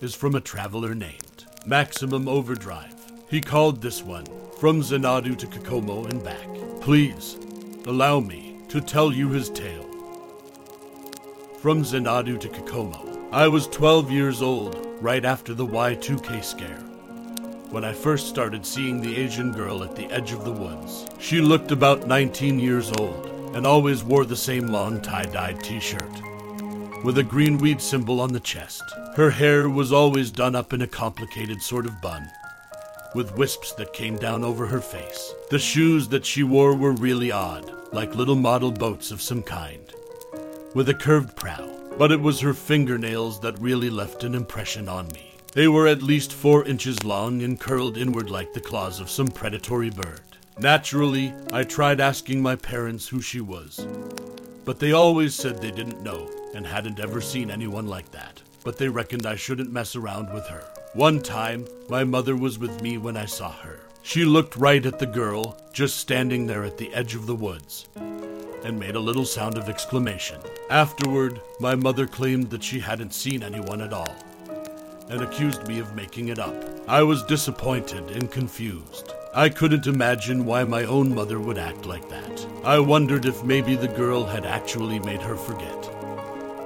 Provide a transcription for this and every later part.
is from a traveler named Maximum Overdrive. He called this one From Zanadu to Kokomo and Back. Please, allow me to tell you his tale. From Zanadu to Kokomo. I was 12 years old, right after the Y2K scare, when I first started seeing the Asian girl at the edge of the woods. She looked about 19 years old and always wore the same long tie dyed t shirt with a green weed symbol on the chest. Her hair was always done up in a complicated sort of bun, with wisps that came down over her face. The shoes that she wore were really odd, like little model boats of some kind, with a curved prow. But it was her fingernails that really left an impression on me. They were at least four inches long and curled inward like the claws of some predatory bird. Naturally, I tried asking my parents who she was, but they always said they didn't know and hadn't ever seen anyone like that. But they reckoned I shouldn't mess around with her. One time, my mother was with me when I saw her. She looked right at the girl, just standing there at the edge of the woods, and made a little sound of exclamation. Afterward, my mother claimed that she hadn't seen anyone at all, and accused me of making it up. I was disappointed and confused. I couldn't imagine why my own mother would act like that. I wondered if maybe the girl had actually made her forget.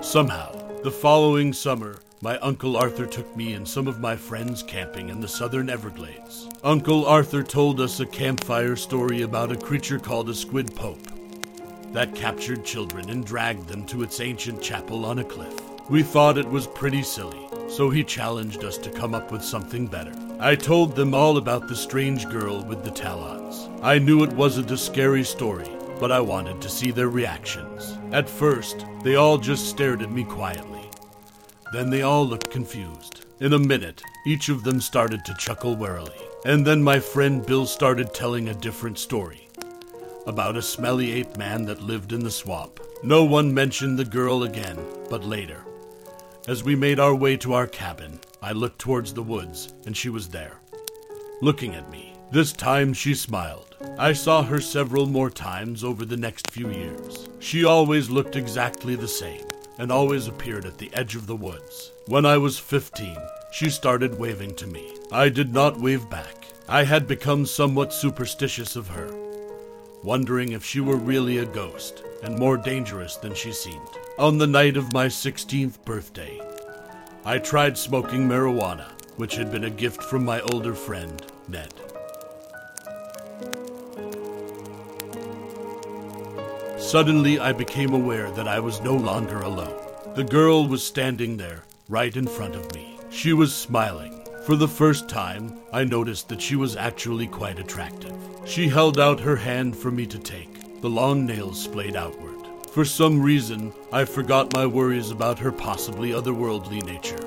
Somehow, the following summer, my Uncle Arthur took me and some of my friends camping in the southern Everglades. Uncle Arthur told us a campfire story about a creature called a squid pope that captured children and dragged them to its ancient chapel on a cliff. We thought it was pretty silly, so he challenged us to come up with something better. I told them all about the strange girl with the talons. I knew it wasn't a scary story, but I wanted to see their reactions. At first, they all just stared at me quietly. Then they all looked confused. In a minute, each of them started to chuckle warily. And then my friend Bill started telling a different story about a smelly ape man that lived in the swamp. No one mentioned the girl again, but later. As we made our way to our cabin, I looked towards the woods, and she was there, looking at me. This time she smiled. I saw her several more times over the next few years. She always looked exactly the same and always appeared at the edge of the woods. When I was 15, she started waving to me. I did not wave back. I had become somewhat superstitious of her, wondering if she were really a ghost and more dangerous than she seemed. On the night of my 16th birthday, I tried smoking marijuana, which had been a gift from my older friend, Ned. Suddenly, I became aware that I was no longer alone. The girl was standing there, right in front of me. She was smiling. For the first time, I noticed that she was actually quite attractive. She held out her hand for me to take, the long nails splayed outward. For some reason, I forgot my worries about her possibly otherworldly nature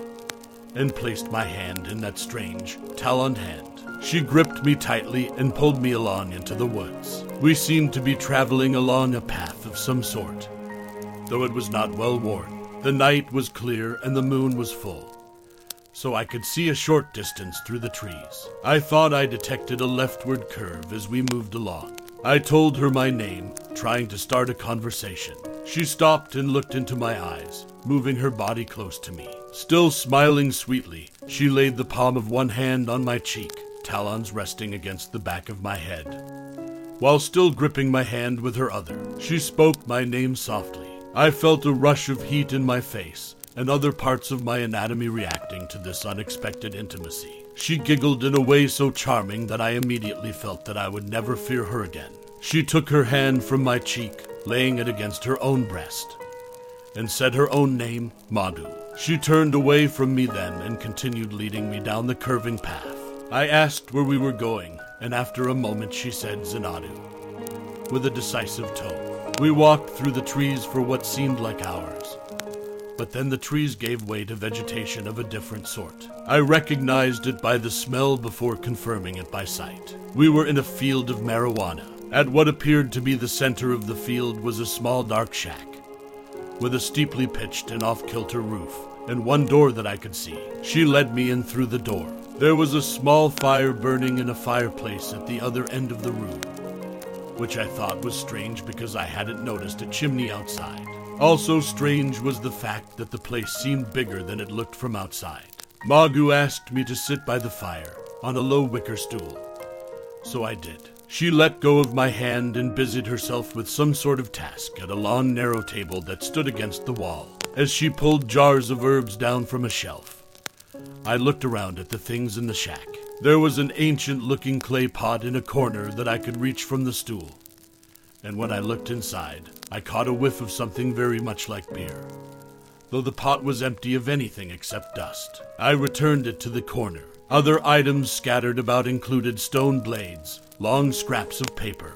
and placed my hand in that strange, taloned hand. She gripped me tightly and pulled me along into the woods. We seemed to be traveling along a path of some sort, though it was not well worn. The night was clear and the moon was full, so I could see a short distance through the trees. I thought I detected a leftward curve as we moved along. I told her my name, trying to start a conversation. She stopped and looked into my eyes, moving her body close to me. Still smiling sweetly, she laid the palm of one hand on my cheek, talons resting against the back of my head. While still gripping my hand with her other, she spoke my name softly. I felt a rush of heat in my face and other parts of my anatomy reacting to this unexpected intimacy. She giggled in a way so charming that I immediately felt that I would never fear her again. She took her hand from my cheek, laying it against her own breast, and said her own name, Magu. She turned away from me then and continued leading me down the curving path. I asked where we were going, and after a moment she said Xanadu, with a decisive tone. We walked through the trees for what seemed like hours, but then the trees gave way to vegetation of a different sort. I recognized it by the smell before confirming it by sight. We were in a field of marijuana. At what appeared to be the center of the field was a small dark shack, with a steeply pitched and off kilter roof, and one door that I could see. She led me in through the door. There was a small fire burning in a fireplace at the other end of the room, which I thought was strange because I hadn't noticed a chimney outside. Also strange was the fact that the place seemed bigger than it looked from outside. Magu asked me to sit by the fire on a low wicker stool, so I did. She let go of my hand and busied herself with some sort of task at a long, narrow table that stood against the wall. As she pulled jars of herbs down from a shelf, I looked around at the things in the shack. There was an ancient looking clay pot in a corner that I could reach from the stool. And when I looked inside, I caught a whiff of something very much like beer, though the pot was empty of anything except dust. I returned it to the corner. Other items scattered about included stone blades, long scraps of paper,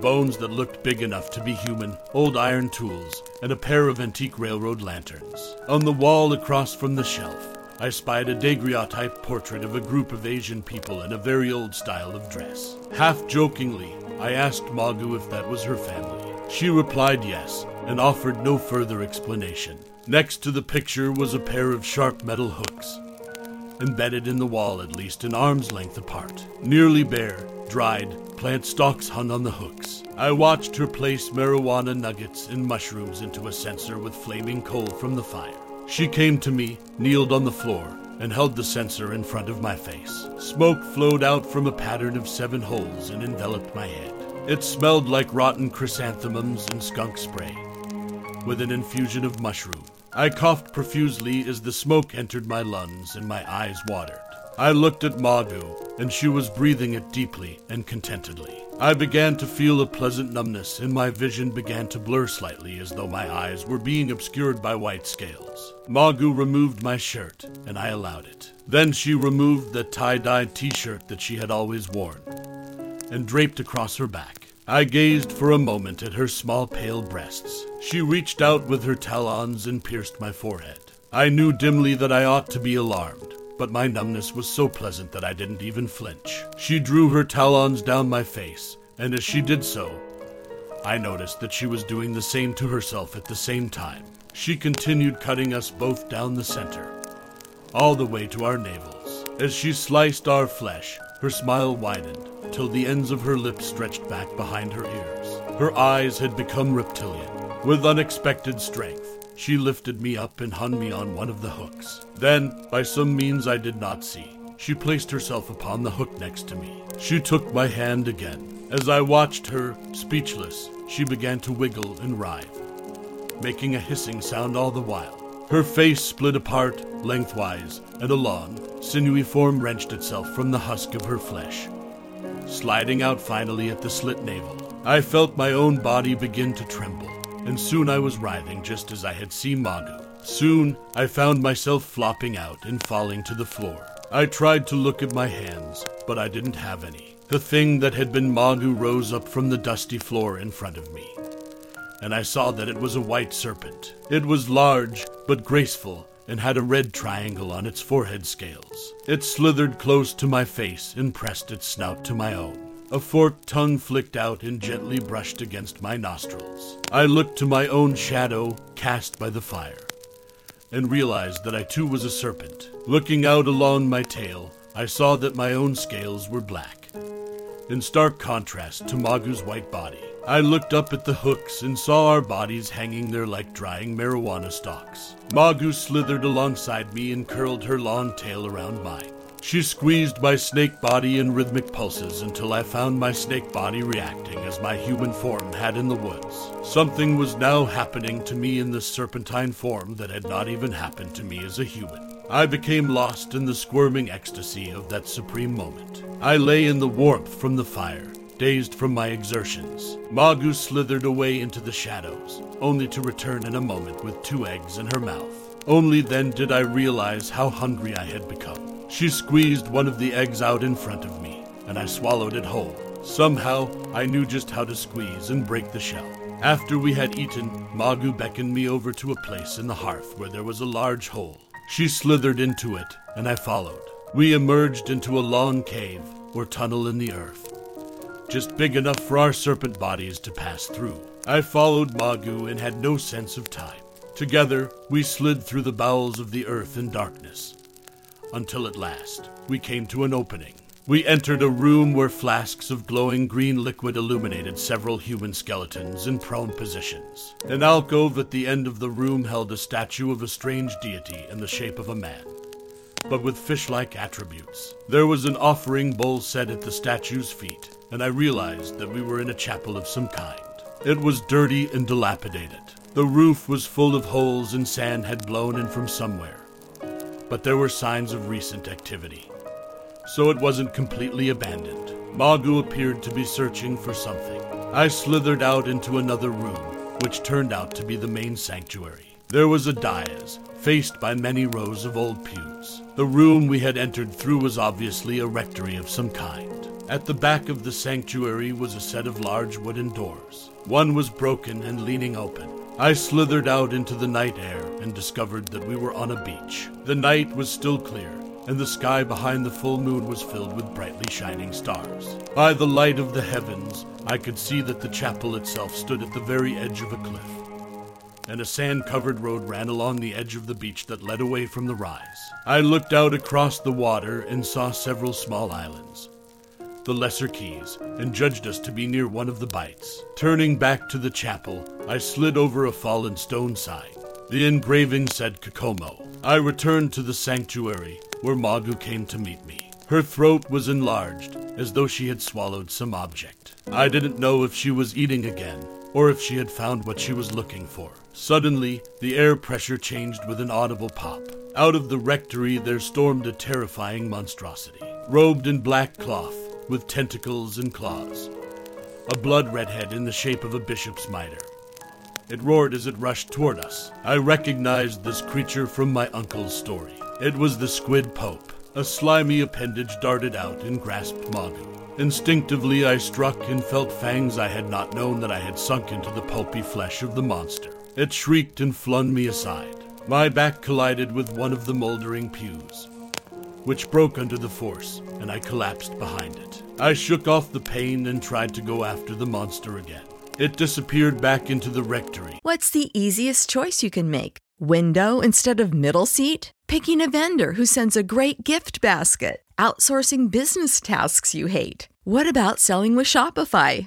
bones that looked big enough to be human, old iron tools, and a pair of antique railroad lanterns. On the wall across from the shelf, I spied a daguerreotype portrait of a group of Asian people in a very old style of dress. Half jokingly, I asked Magu if that was her family. She replied yes, and offered no further explanation. Next to the picture was a pair of sharp metal hooks, embedded in the wall at least an arm's length apart. Nearly bare, dried, plant stalks hung on the hooks. I watched her place marijuana nuggets and mushrooms into a censer with flaming coal from the fire. She came to me, kneeled on the floor, and held the censer in front of my face. Smoke flowed out from a pattern of seven holes and enveloped my head. It smelled like rotten chrysanthemums and skunk spray, with an infusion of mushroom. I coughed profusely as the smoke entered my lungs and my eyes watered. I looked at Magu, and she was breathing it deeply and contentedly. I began to feel a pleasant numbness, and my vision began to blur slightly as though my eyes were being obscured by white scales. Magu removed my shirt, and I allowed it. Then she removed the tie dyed t shirt that she had always worn and draped across her back. I gazed for a moment at her small pale breasts. She reached out with her talons and pierced my forehead. I knew dimly that I ought to be alarmed, but my numbness was so pleasant that I didn't even flinch. She drew her talons down my face, and as she did so, I noticed that she was doing the same to herself at the same time. She continued cutting us both down the center, all the way to our navels. As she sliced our flesh, her smile widened till the ends of her lips stretched back behind her ears. Her eyes had become reptilian. With unexpected strength, she lifted me up and hung me on one of the hooks. Then, by some means I did not see, she placed herself upon the hook next to me. She took my hand again. As I watched her, speechless, she began to wiggle and writhe, making a hissing sound all the while. Her face split apart, lengthwise, and a long, sinewy form wrenched itself from the husk of her flesh, sliding out finally at the slit navel. I felt my own body begin to tremble, and soon I was writhing just as I had seen Magu. Soon I found myself flopping out and falling to the floor. I tried to look at my hands, but I didn't have any. The thing that had been Magu rose up from the dusty floor in front of me, and I saw that it was a white serpent. It was large, but graceful, and had a red triangle on its forehead scales. It slithered close to my face and pressed its snout to my own. A forked tongue flicked out and gently brushed against my nostrils. I looked to my own shadow cast by the fire and realized that I too was a serpent. Looking out along my tail, I saw that my own scales were black, in stark contrast to Magu's white body. I looked up at the hooks and saw our bodies hanging there like drying marijuana stalks. Magu slithered alongside me and curled her long tail around mine. She squeezed my snake body in rhythmic pulses until I found my snake body reacting as my human form had in the woods. Something was now happening to me in this serpentine form that had not even happened to me as a human. I became lost in the squirming ecstasy of that supreme moment. I lay in the warmth from the fire, dazed from my exertions. Magu slithered away into the shadows, only to return in a moment with two eggs in her mouth. Only then did I realize how hungry I had become. She squeezed one of the eggs out in front of me, and I swallowed it whole. Somehow, I knew just how to squeeze and break the shell. After we had eaten, Magu beckoned me over to a place in the hearth where there was a large hole. She slithered into it, and I followed. We emerged into a long cave or tunnel in the earth, just big enough for our serpent bodies to pass through. I followed Magu and had no sense of time. Together, we slid through the bowels of the earth in darkness until at last we came to an opening. We entered a room where flasks of glowing green liquid illuminated several human skeletons in prone positions. An alcove at the end of the room held a statue of a strange deity in the shape of a man, but with fish like attributes. There was an offering bowl set at the statue's feet, and I realized that we were in a chapel of some kind. It was dirty and dilapidated. The roof was full of holes and sand had blown in from somewhere but there were signs of recent activity. So it wasn't completely abandoned. Magu appeared to be searching for something. I slithered out into another room, which turned out to be the main sanctuary. There was a dais, faced by many rows of old pews. The room we had entered through was obviously a rectory of some kind. At the back of the sanctuary was a set of large wooden doors. One was broken and leaning open. I slithered out into the night air and discovered that we were on a beach. The night was still clear, and the sky behind the full moon was filled with brightly shining stars. By the light of the heavens, I could see that the chapel itself stood at the very edge of a cliff, and a sand covered road ran along the edge of the beach that led away from the rise. I looked out across the water and saw several small islands the Lesser Keys, and judged us to be near one of the bights. Turning back to the chapel, I slid over a fallen stone side. The engraving said Kokomo. I returned to the sanctuary, where Magu came to meet me. Her throat was enlarged, as though she had swallowed some object. I didn't know if she was eating again, or if she had found what she was looking for. Suddenly, the air pressure changed with an audible pop. Out of the rectory there stormed a terrifying monstrosity. Robed in black cloth, with tentacles and claws. A blood redhead in the shape of a bishop's mitre. It roared as it rushed toward us. I recognized this creature from my uncle's story. It was the Squid Pope. A slimy appendage darted out and grasped Magu. Instinctively, I struck and felt fangs I had not known that I had sunk into the pulpy flesh of the monster. It shrieked and flung me aside. My back collided with one of the moldering pews which broke under the force, and I collapsed behind it. I shook off the pain and tried to go after the monster again. It disappeared back into the rectory. What's the easiest choice you can make? Window instead of middle seat? Picking a vendor who sends a great gift basket? Outsourcing business tasks you hate? What about selling with Shopify?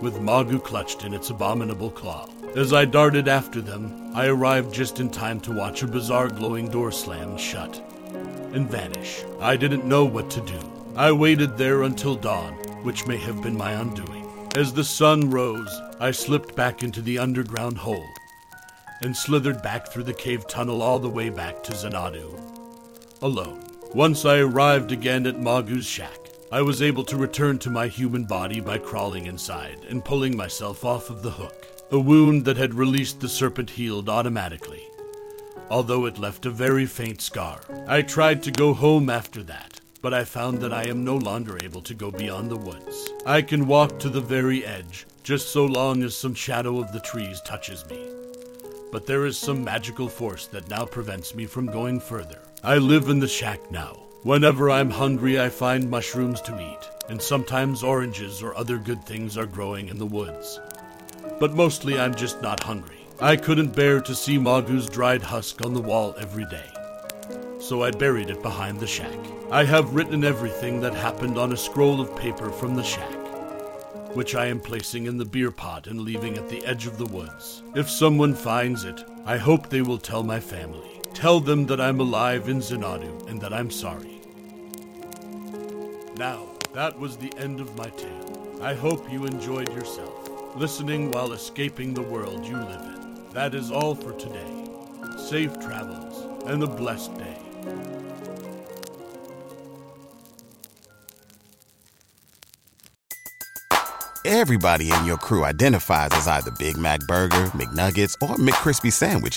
With Magu clutched in its abominable claw, As I darted after them, I arrived just in time to watch a bizarre glowing door slam shut and vanish. I didn't know what to do. I waited there until dawn, which may have been my undoing. As the sun rose, I slipped back into the underground hole and slithered back through the cave tunnel all the way back to Xanadu. Alone. Once I arrived again at Magu's shack, I was able to return to my human body by crawling inside and pulling myself off of the hook. The wound that had released the serpent healed automatically, although it left a very faint scar. I tried to go home after that, but I found that I am no longer able to go beyond the woods. I can walk to the very edge, just so long as some shadow of the trees touches me. But there is some magical force that now prevents me from going further. I live in the shack now. Whenever I'm hungry, I find mushrooms to eat, and sometimes oranges or other good things are growing in the woods. But mostly I'm just not hungry. I couldn't bear to see Magu's dried husk on the wall every day. So I buried it behind the shack. I have written everything that happened on a scroll of paper from the shack, which I am placing in the beer pot and leaving at the edge of the woods. If someone finds it, I hope they will tell my family. Tell them that I'm alive in Xanadu and that I'm sorry. Now, that was the end of my tale. I hope you enjoyed yourself, listening while escaping the world you live in. That is all for today. Safe travels and a blessed day. Everybody in your crew identifies as either Big Mac Burger, McNuggets, or McCrispy Sandwich.